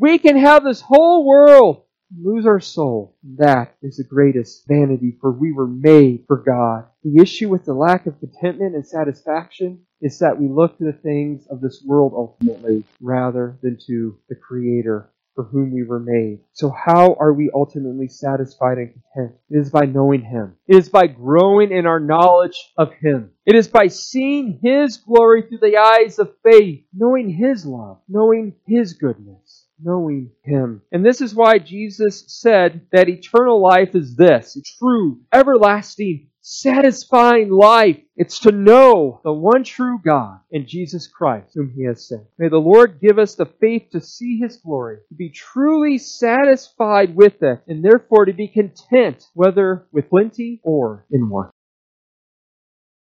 We can have this whole world, lose our soul. That is the greatest vanity, for we were made for God. The issue with the lack of contentment and satisfaction is that we look to the things of this world ultimately rather than to the Creator for whom we were made. So how are we ultimately satisfied and content? It is by knowing Him. It is by growing in our knowledge of Him. It is by seeing His glory through the eyes of faith, knowing His love, knowing His goodness knowing Him. And this is why Jesus said that eternal life is this a true, everlasting, satisfying life. It's to know the one true God and Jesus Christ, whom He has sent. May the Lord give us the faith to see His glory, to be truly satisfied with it, and therefore to be content, whether with plenty or in want.